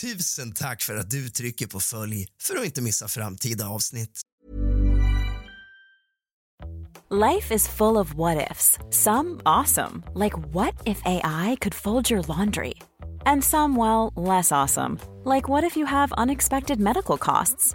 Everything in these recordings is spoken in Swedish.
Tusen tack för att du trycker på följ för att inte missa framtida avsnitt. Life is full of what ifs. Some awesome, like what if AI could fold your laundry? And some, well, less awesome, like what if you have unexpected medical costs?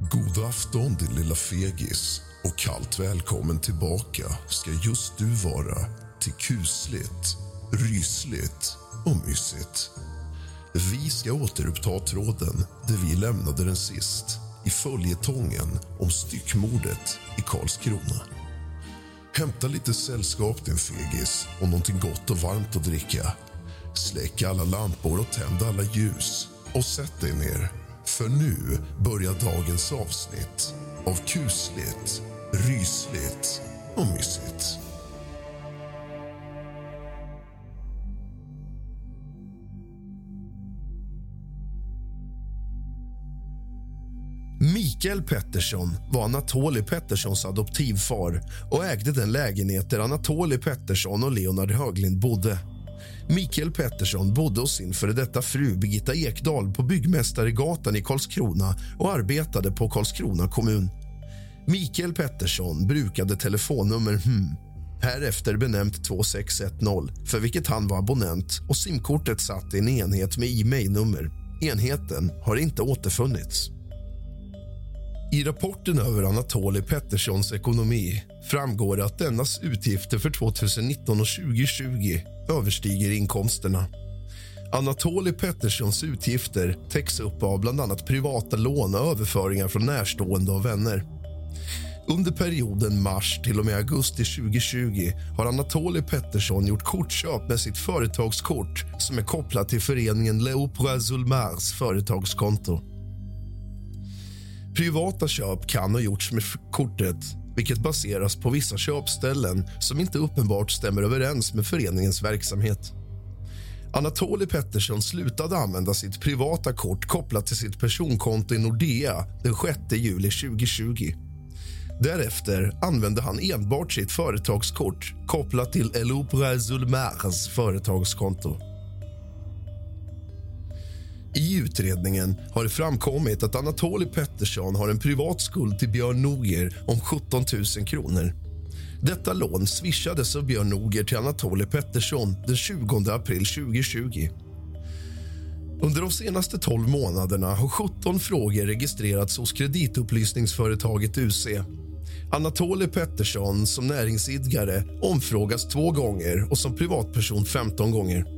God afton din lilla fegis och kallt välkommen tillbaka ska just du vara till kusligt, rysligt och mysigt. Vi ska återuppta tråden där vi lämnade den sist i följetongen om styckmordet i Karlskrona. Hämta lite sällskap din fegis och någonting gott och varmt att dricka. Släck alla lampor och tänd alla ljus och sätt dig ner för nu börjar dagens avsnitt av kusligt, rysligt och mysigt. Mikael Pettersson var Anatoli Petterssons adoptivfar och ägde den lägenhet där Anatoli Pettersson och Leonard Höglind bodde. Mikael Pettersson bodde hos sin före detta fru Birgitta Ekdahl på Byggmästaregatan i Karlskrona och arbetade på Karlskrona kommun. Mikael Pettersson brukade telefonnummer hmm, härefter benämnt 2610 för vilket han var abonnent och simkortet satt i en enhet med e-mailnummer. Enheten har inte återfunnits. I rapporten över Anatoli Petterssons ekonomi framgår att dennas utgifter för 2019 och 2020 överstiger inkomsterna. Anatoli Petterssons utgifter täcks upp av bland annat privata lån och överföringar från närstående och vänner. Under perioden mars till och med augusti 2020 har Anatoli Pettersson gjort kortköp med sitt företagskort som är kopplat till föreningen Leopoldsulmars Zulmars företagskonto. Privata köp kan ha gjorts med kortet vilket baseras på vissa köpställen som inte uppenbart stämmer överens med föreningens verksamhet. Anatoli Pettersson slutade använda sitt privata kort kopplat till sitt personkonto i Nordea den 6 juli 2020. Därefter använde han enbart sitt företagskort kopplat till El Opera Zulmars företagskonto. I utredningen har det framkommit att Anatoli Pettersson har en privat skuld till Björn Noger om 17 000 kronor. Detta lån swishades av Björn Noger till Anatoli Pettersson den 20 april 2020. Under de senaste 12 månaderna har 17 frågor registrerats hos kreditupplysningsföretaget UC. Anatoli Pettersson som näringsidgare omfrågas två gånger och som privatperson 15 gånger.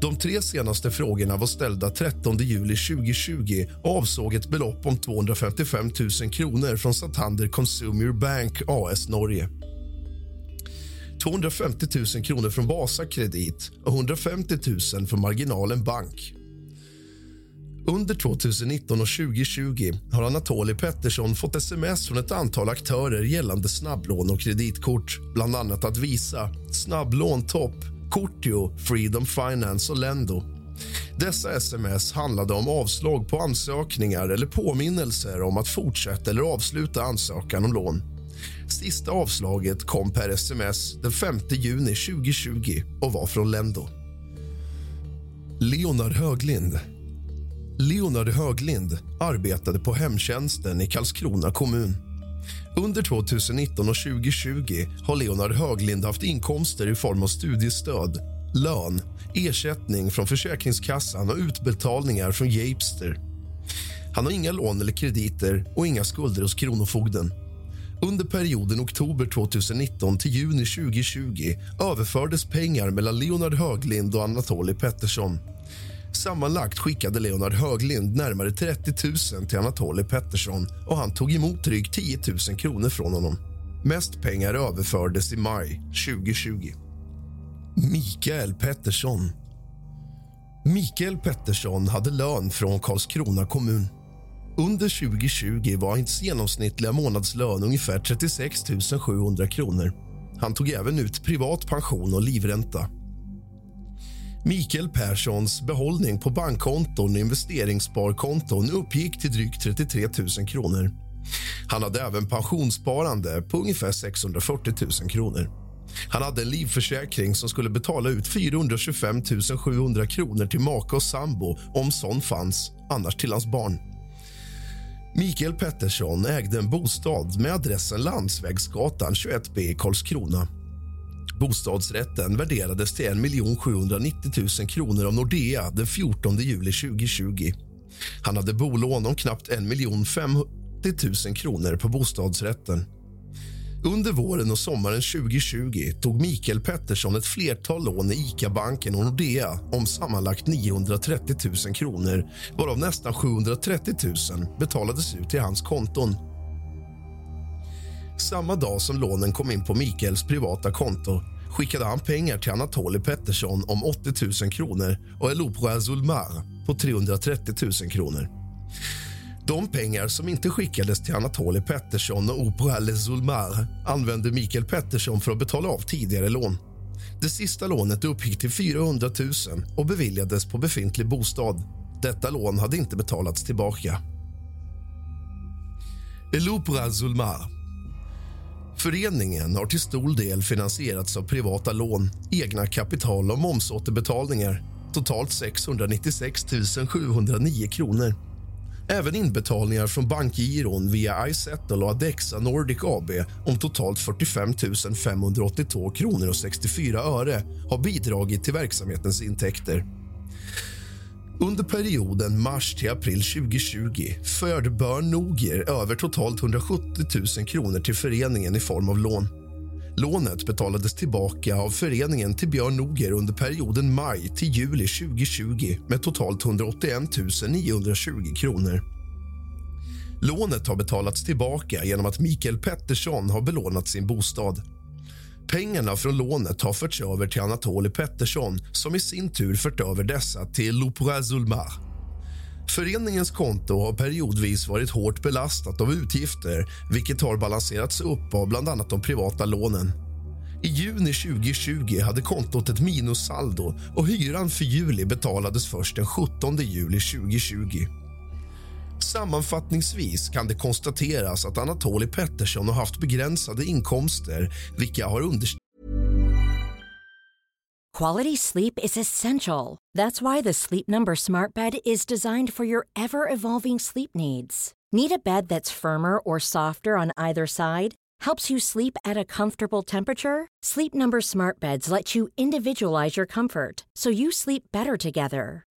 De tre senaste frågorna var ställda 13 juli 2020 och avsåg ett belopp om 255 000 kronor från Santander Consumer Bank AS Norge. 250 000 kronor från Vasa Kredit och 150 000 från Marginalen Bank. Under 2019 och 2020 har Anatoli Pettersson fått sms från ett antal aktörer gällande snabblån och kreditkort. Bland annat att Visa, Snabblån Topp, Cortio, Freedom Finance och Lendo. Dessa sms handlade om avslag på ansökningar eller påminnelser om att fortsätta eller avsluta ansökan om lån. Sista avslaget kom per sms den 5 juni 2020 och var från Lendo. Leonard Höglind Leonard Höglind arbetade på hemtjänsten i Karlskrona kommun. Under 2019 och 2020 har Leonard Höglind haft inkomster i form av studiestöd, lön, ersättning från Försäkringskassan och utbetalningar från Japester. Han har inga lån eller krediter och inga skulder hos Kronofogden. Under perioden oktober 2019 till juni 2020 överfördes pengar mellan Leonard Höglind och Anatoly Pettersson. Sammanlagt skickade Leonard Höglind närmare 30 000 till Anatoly Pettersson och han tog emot drygt 10 000 kronor från honom. Mest pengar överfördes i maj 2020. Mikael Pettersson Mikael Pettersson hade lön från Karlskrona kommun. Under 2020 var hans genomsnittliga månadslön ungefär 36 700 kronor. Han tog även ut privat pension och livränta. Mikael Perssons behållning på bankkonton och investeringssparkonton uppgick till drygt 33 000 kronor. Han hade även pensionssparande på ungefär 640 000 kronor. Han hade en livförsäkring som skulle betala ut 425 700 kronor till maka och sambo om sån fanns, annars till hans barn. Mikael Pettersson ägde en bostad med adressen Landsvägsgatan 21B i Karlskrona. Bostadsrätten värderades till 1 790 000 kronor av Nordea den 14 juli 2020. Han hade bolån om knappt 1 550 000 kronor på bostadsrätten. Under våren och sommaren 2020 tog Mikael Pettersson ett flertal lån i ICA-banken och Nordea om sammanlagt 930 000 kronor varav nästan 730 000 betalades ut till hans konton. Samma dag som lånen kom in på Mikaels privata konto skickade han pengar till Anatoly Pettersson om 80 000 kronor och Elopra Zulmar på 330 000 kronor. De pengar som inte skickades till Anatoly Pettersson och Opera Zulmar använde Mikael Pettersson för att betala av tidigare lån. Det sista lånet uppgick till 400 000 och beviljades på befintlig bostad. Detta lån hade inte betalats tillbaka. Elopra Zulmar Föreningen har till stor del finansierats av privata lån, egna kapital och momsåterbetalningar. Totalt 696 709 kronor. Även inbetalningar från bankgiron via iSettle och Adexa Nordic AB om totalt 45 582 kronor och 64 öre har bidragit till verksamhetens intäkter. Under perioden mars till april 2020 förde Börn Noger över totalt 170 000 kronor till föreningen i form av lån. Lånet betalades tillbaka av föreningen till Björn Noger under perioden maj till juli 2020 med totalt 181 920 kronor. Lånet har betalats tillbaka genom att Mikael Pettersson har belånat sin bostad. Pengarna från lånet har förts över till Anatoli Pettersson som i sin tur fört över dessa till Lopra Zulmar. Föreningens konto har periodvis varit hårt belastat av utgifter vilket har balanserats upp av bland annat de privata lånen. I juni 2020 hade kontot ett minussaldo och hyran för juli betalades först den 17 juli 2020. Sammanfattningsvis kan det konstateras att Anatoli Pettersson har haft begränsade inkomster vilka har understigit Quality sleep is essential. That's why the Sleep Number Smart Bed is designed for your ever evolving sleep needs. Need a bed that's firmer or softer on either side? Helps you sleep at a comfortable temperature? Sleep Number Smart Beds let you individualize your comfort so you sleep better together.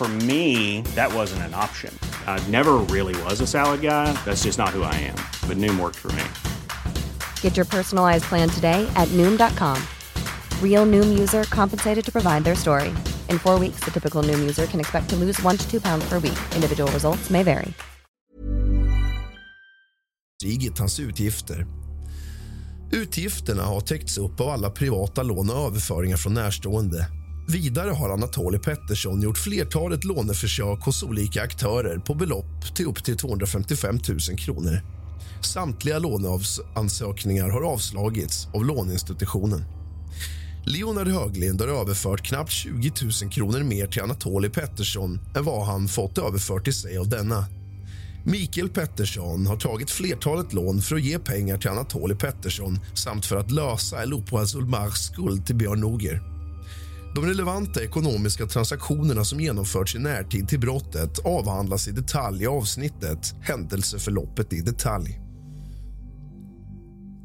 For me, that wasn't an option. I never really was a salad guy. That's just not who I am. But Noom worked for me. Get your personalized plan today at Noom.com. Real Noom user compensated to provide their story. In four weeks, the typical Noom user can expect to lose one to two pounds per week. Individual results may vary. stigit hans utgifter. Utgifterna har täckts upp av alla privata lån och överföringar från närstående. Vidare har Anatoly Pettersson gjort flertalet låneförsök hos olika aktörer på belopp till upp till 255 000 kronor. Samtliga låneansökningar har avslagits av låneinstitutionen. Leonard Höglind har överfört knappt 20 000 kronor mer till Anatoly Pettersson än vad han fått överfört till sig av denna. Mikael Pettersson har tagit flertalet lån för att ge pengar till Anatoly Pettersson samt för att lösa El Opoas Ulmars skuld till Björn Noger. De relevanta ekonomiska transaktionerna som genomförts i närtid till brottet avhandlas i detalj i avsnittet Händelseförloppet i detalj.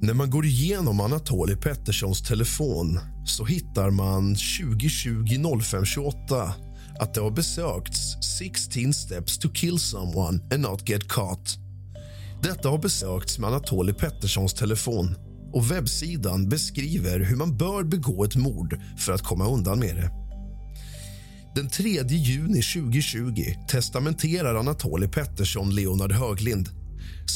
När man går igenom Anatoly Petterssons telefon så hittar man 2020 05 28 att det har besökts 16 steps to kill someone and not get caught. Detta har besökts med Anatoly Petterssons telefon och webbsidan beskriver hur man bör begå ett mord för att komma undan med det. Den 3 juni 2020 testamenterar Anatoly Pettersson Leonard Höglind.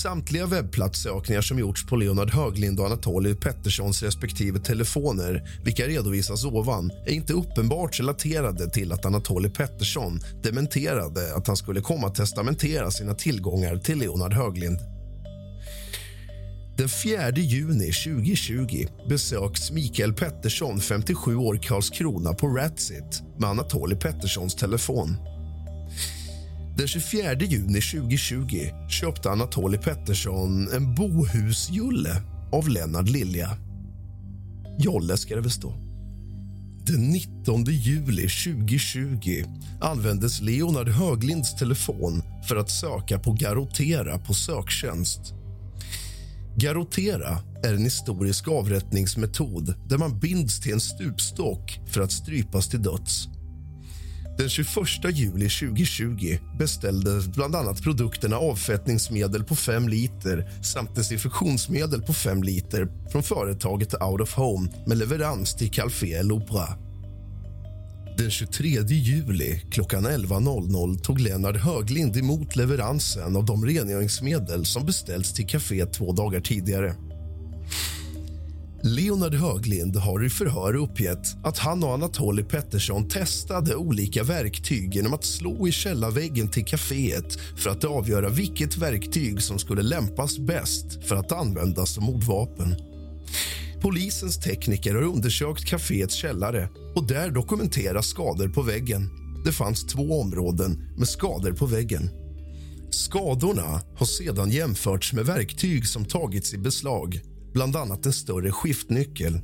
Samtliga webbplatssökningar som gjorts på Leonard Höglind och Anatoly Petterssons respektive telefoner vilka redovisas ovan är inte uppenbart relaterade till att Anatoly Pettersson dementerade att han skulle komma att testamentera sina tillgångar till Leonard Höglind. Den 4 juni 2020 besöks Mikael Pettersson, 57 år, Karlskrona på Ratsit med Anatoly Petterssons telefon. Den 24 juni 2020 köpte Anatoly Pettersson en bohusjulle av Lennart Lilja. Jolle ska det väl stå. Den 19 juli 2020 användes Leonard Höglinds telefon för att söka på Garotera på söktjänst. Garotera är en historisk avrättningsmetod där man binds till en stupstock för att strypas till döds. Den 21 juli 2020 beställdes bland annat produkterna avfettningsmedel på 5 liter samt desinfektionsmedel på 5 liter från företaget Out of Home med leverans till Calfé Lopra. Den 23 juli klockan 11.00 tog Lennart Höglind emot leveransen av de rengöringsmedel som beställts till kaféet två dagar tidigare. Leonard Höglind har i förhör uppgett att han och Anatoly Pettersson testade olika verktyg genom att slå i källarväggen till kaféet för att avgöra vilket verktyg som skulle lämpas bäst för att användas som mordvapen. Polisens tekniker har undersökt kaféets källare och där dokumenteras skador på väggen. Det fanns två områden med skador på väggen. Skadorna har sedan jämförts med verktyg som tagits i beslag bland annat en större skiftnyckel.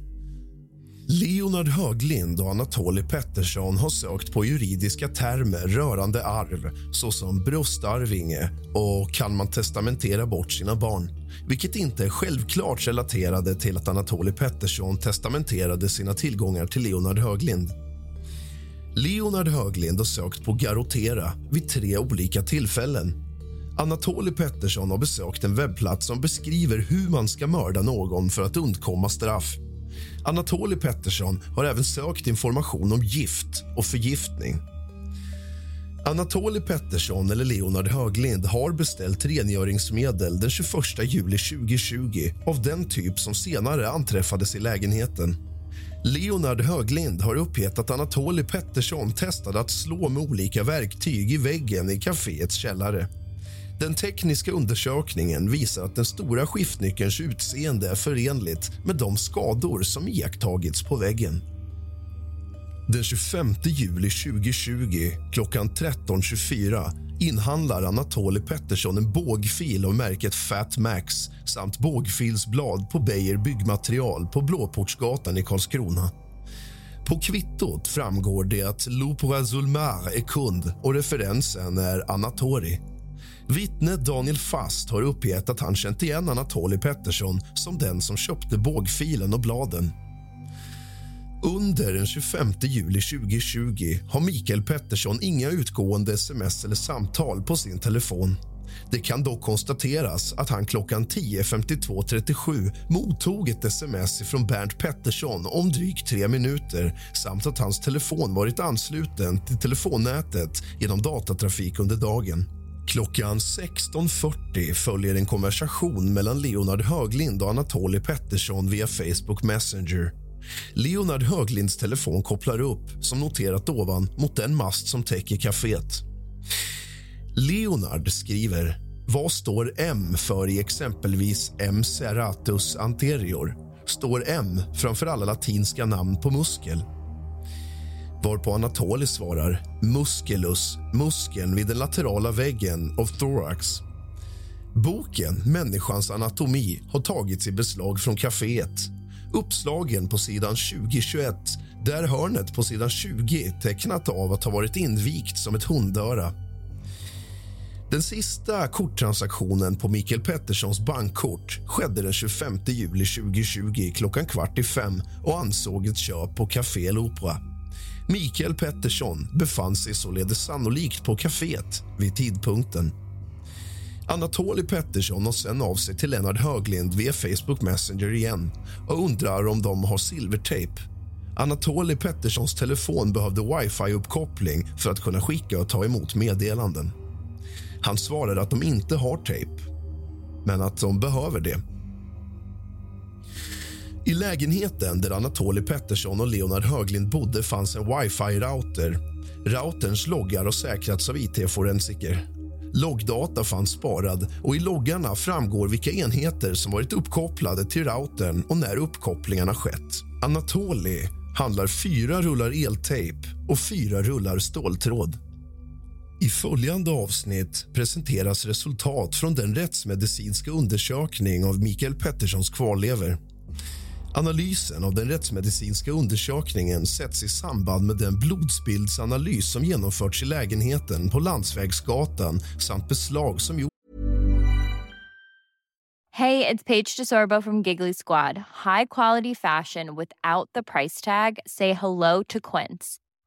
Leonard Höglind och Anatoly Pettersson har sökt på juridiska termer rörande arv såsom bröstarvinge och kan man testamentera bort sina barn vilket inte är självklart relaterade till att Anatoly Pettersson testamenterade sina tillgångar till Leonard Höglind. Leonard Höglind har sökt på Garotera vid tre olika tillfällen Anatoly Pettersson har besökt en webbplats som beskriver hur man ska mörda någon för att undkomma straff. Anatoly Pettersson har även sökt information om gift och förgiftning. Anatoly Pettersson eller Leonard Höglind har beställt rengöringsmedel den 21 juli 2020 av den typ som senare anträffades i lägenheten. Leonard Höglind har uppgett att Anatoly Pettersson testade att slå med olika verktyg i väggen i kaféets källare. Den tekniska undersökningen visar att den stora skiftnyckelns utseende är förenligt med de skador som iakttagits på väggen. Den 25 juli 2020 klockan 13.24 inhandlar Anatoly Pettersson en bågfil av märket Fat Max samt bågfilsblad på Beijer Byggmaterial på Blåportsgatan i Karlskrona. På kvittot framgår det att Lupora Zulmar är kund och referensen är Anatoly. Vittnet Daniel Fast har uppgett att han känt igen Anatoly Pettersson som den som köpte bågfilen och bladen. Under den 25 juli 2020 har Mikael Pettersson inga utgående sms eller samtal på sin telefon. Det kan dock konstateras att han klockan 10.52.37 mottog ett sms från Bernt Pettersson om drygt tre minuter samt att hans telefon varit ansluten till telefonnätet genom datatrafik under dagen. Klockan 16.40 följer en konversation mellan Leonard Höglind och Anatoly Pettersson via Facebook Messenger. Leonard Höglinds telefon kopplar upp, som noterat ovan, mot den mast som täcker kaféet. Leonard skriver vad står M för i exempelvis M. serratus anterior? Står M framför alla latinska namn på muskel? Varpå Anatoly svarar musculus, muskeln vid den laterala väggen av thorax. Boken Människans anatomi har tagits i beslag från kaféet. Uppslagen på sidan 2021 där hörnet på sidan 20 tecknat av att ha varit invikt som ett hundöra. Den sista korttransaktionen på Mikael Petterssons bankkort skedde den 25 juli 2020 klockan kvart i fem och ansåg ett köp på Café L'Opera. Mikael Pettersson befann sig således sannolikt på kaféet vid tidpunkten. Anatoli Pettersson har sen av sig till Lennart Höglind via Facebook Messenger igen och undrar om de har silvertejp. Anatoli Petterssons telefon behövde wifi-uppkoppling för att kunna skicka och ta emot meddelanden. Han svarar att de inte har tejp, men att de behöver det. I lägenheten där Anatoli Pettersson och Leonard Höglind bodde fanns en wifi-router. Routerns loggar har säkrats av it-forensiker. Loggdata fanns sparad och i loggarna framgår vilka enheter som varit uppkopplade till routern och när uppkopplingarna skett. Anatoli handlar fyra rullar eltejp och fyra rullar ståltråd. I följande avsnitt presenteras resultat från den rättsmedicinska undersökning av Mikael Petterssons kvarlever. Analysen av den rättsmedicinska undersökningen sätts i samband med den blodspillsanalys som genomförts i lägenheten på Landsvägsgatan samt beslag som gjorts Hej, det är Paige DeSorbo från Giggly Squad. High quality fashion without the price tag. Say hello to Quince.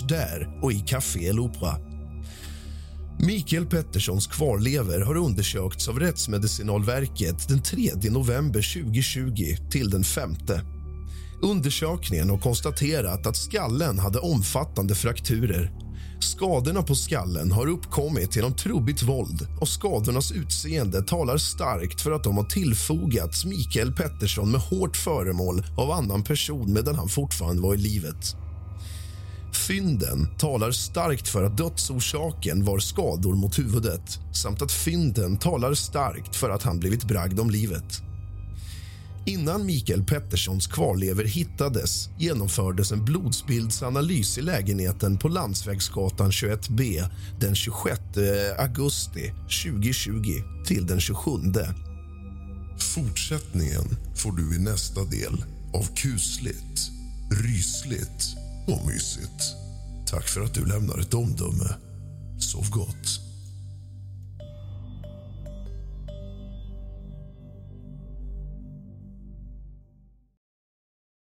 Där och i Café L'Opera. Mikael Petterssons kvarlever har undersökts av Rättsmedicinalverket den 3 november 2020 till den 5. Undersökningen har konstaterat att skallen hade omfattande frakturer. Skadorna på skallen har uppkommit genom trubbigt våld och skadornas utseende talar starkt för att de har tillfogats Mikael Pettersson med hårt föremål av annan person medan han fortfarande var i livet. Fynden talar starkt för att dödsorsaken var skador mot huvudet samt att fynden talar starkt för att han blivit bragd om livet. Innan Mikael Petterssons kvarlever hittades genomfördes en blodsbildsanalys i lägenheten på Landsvägsgatan 21B den 26 augusti 2020 till den 27. Fortsättningen får du i nästa del av kusligt, rysligt och mysigt. Tack för att du lämnar ett omdöme. Sov gott.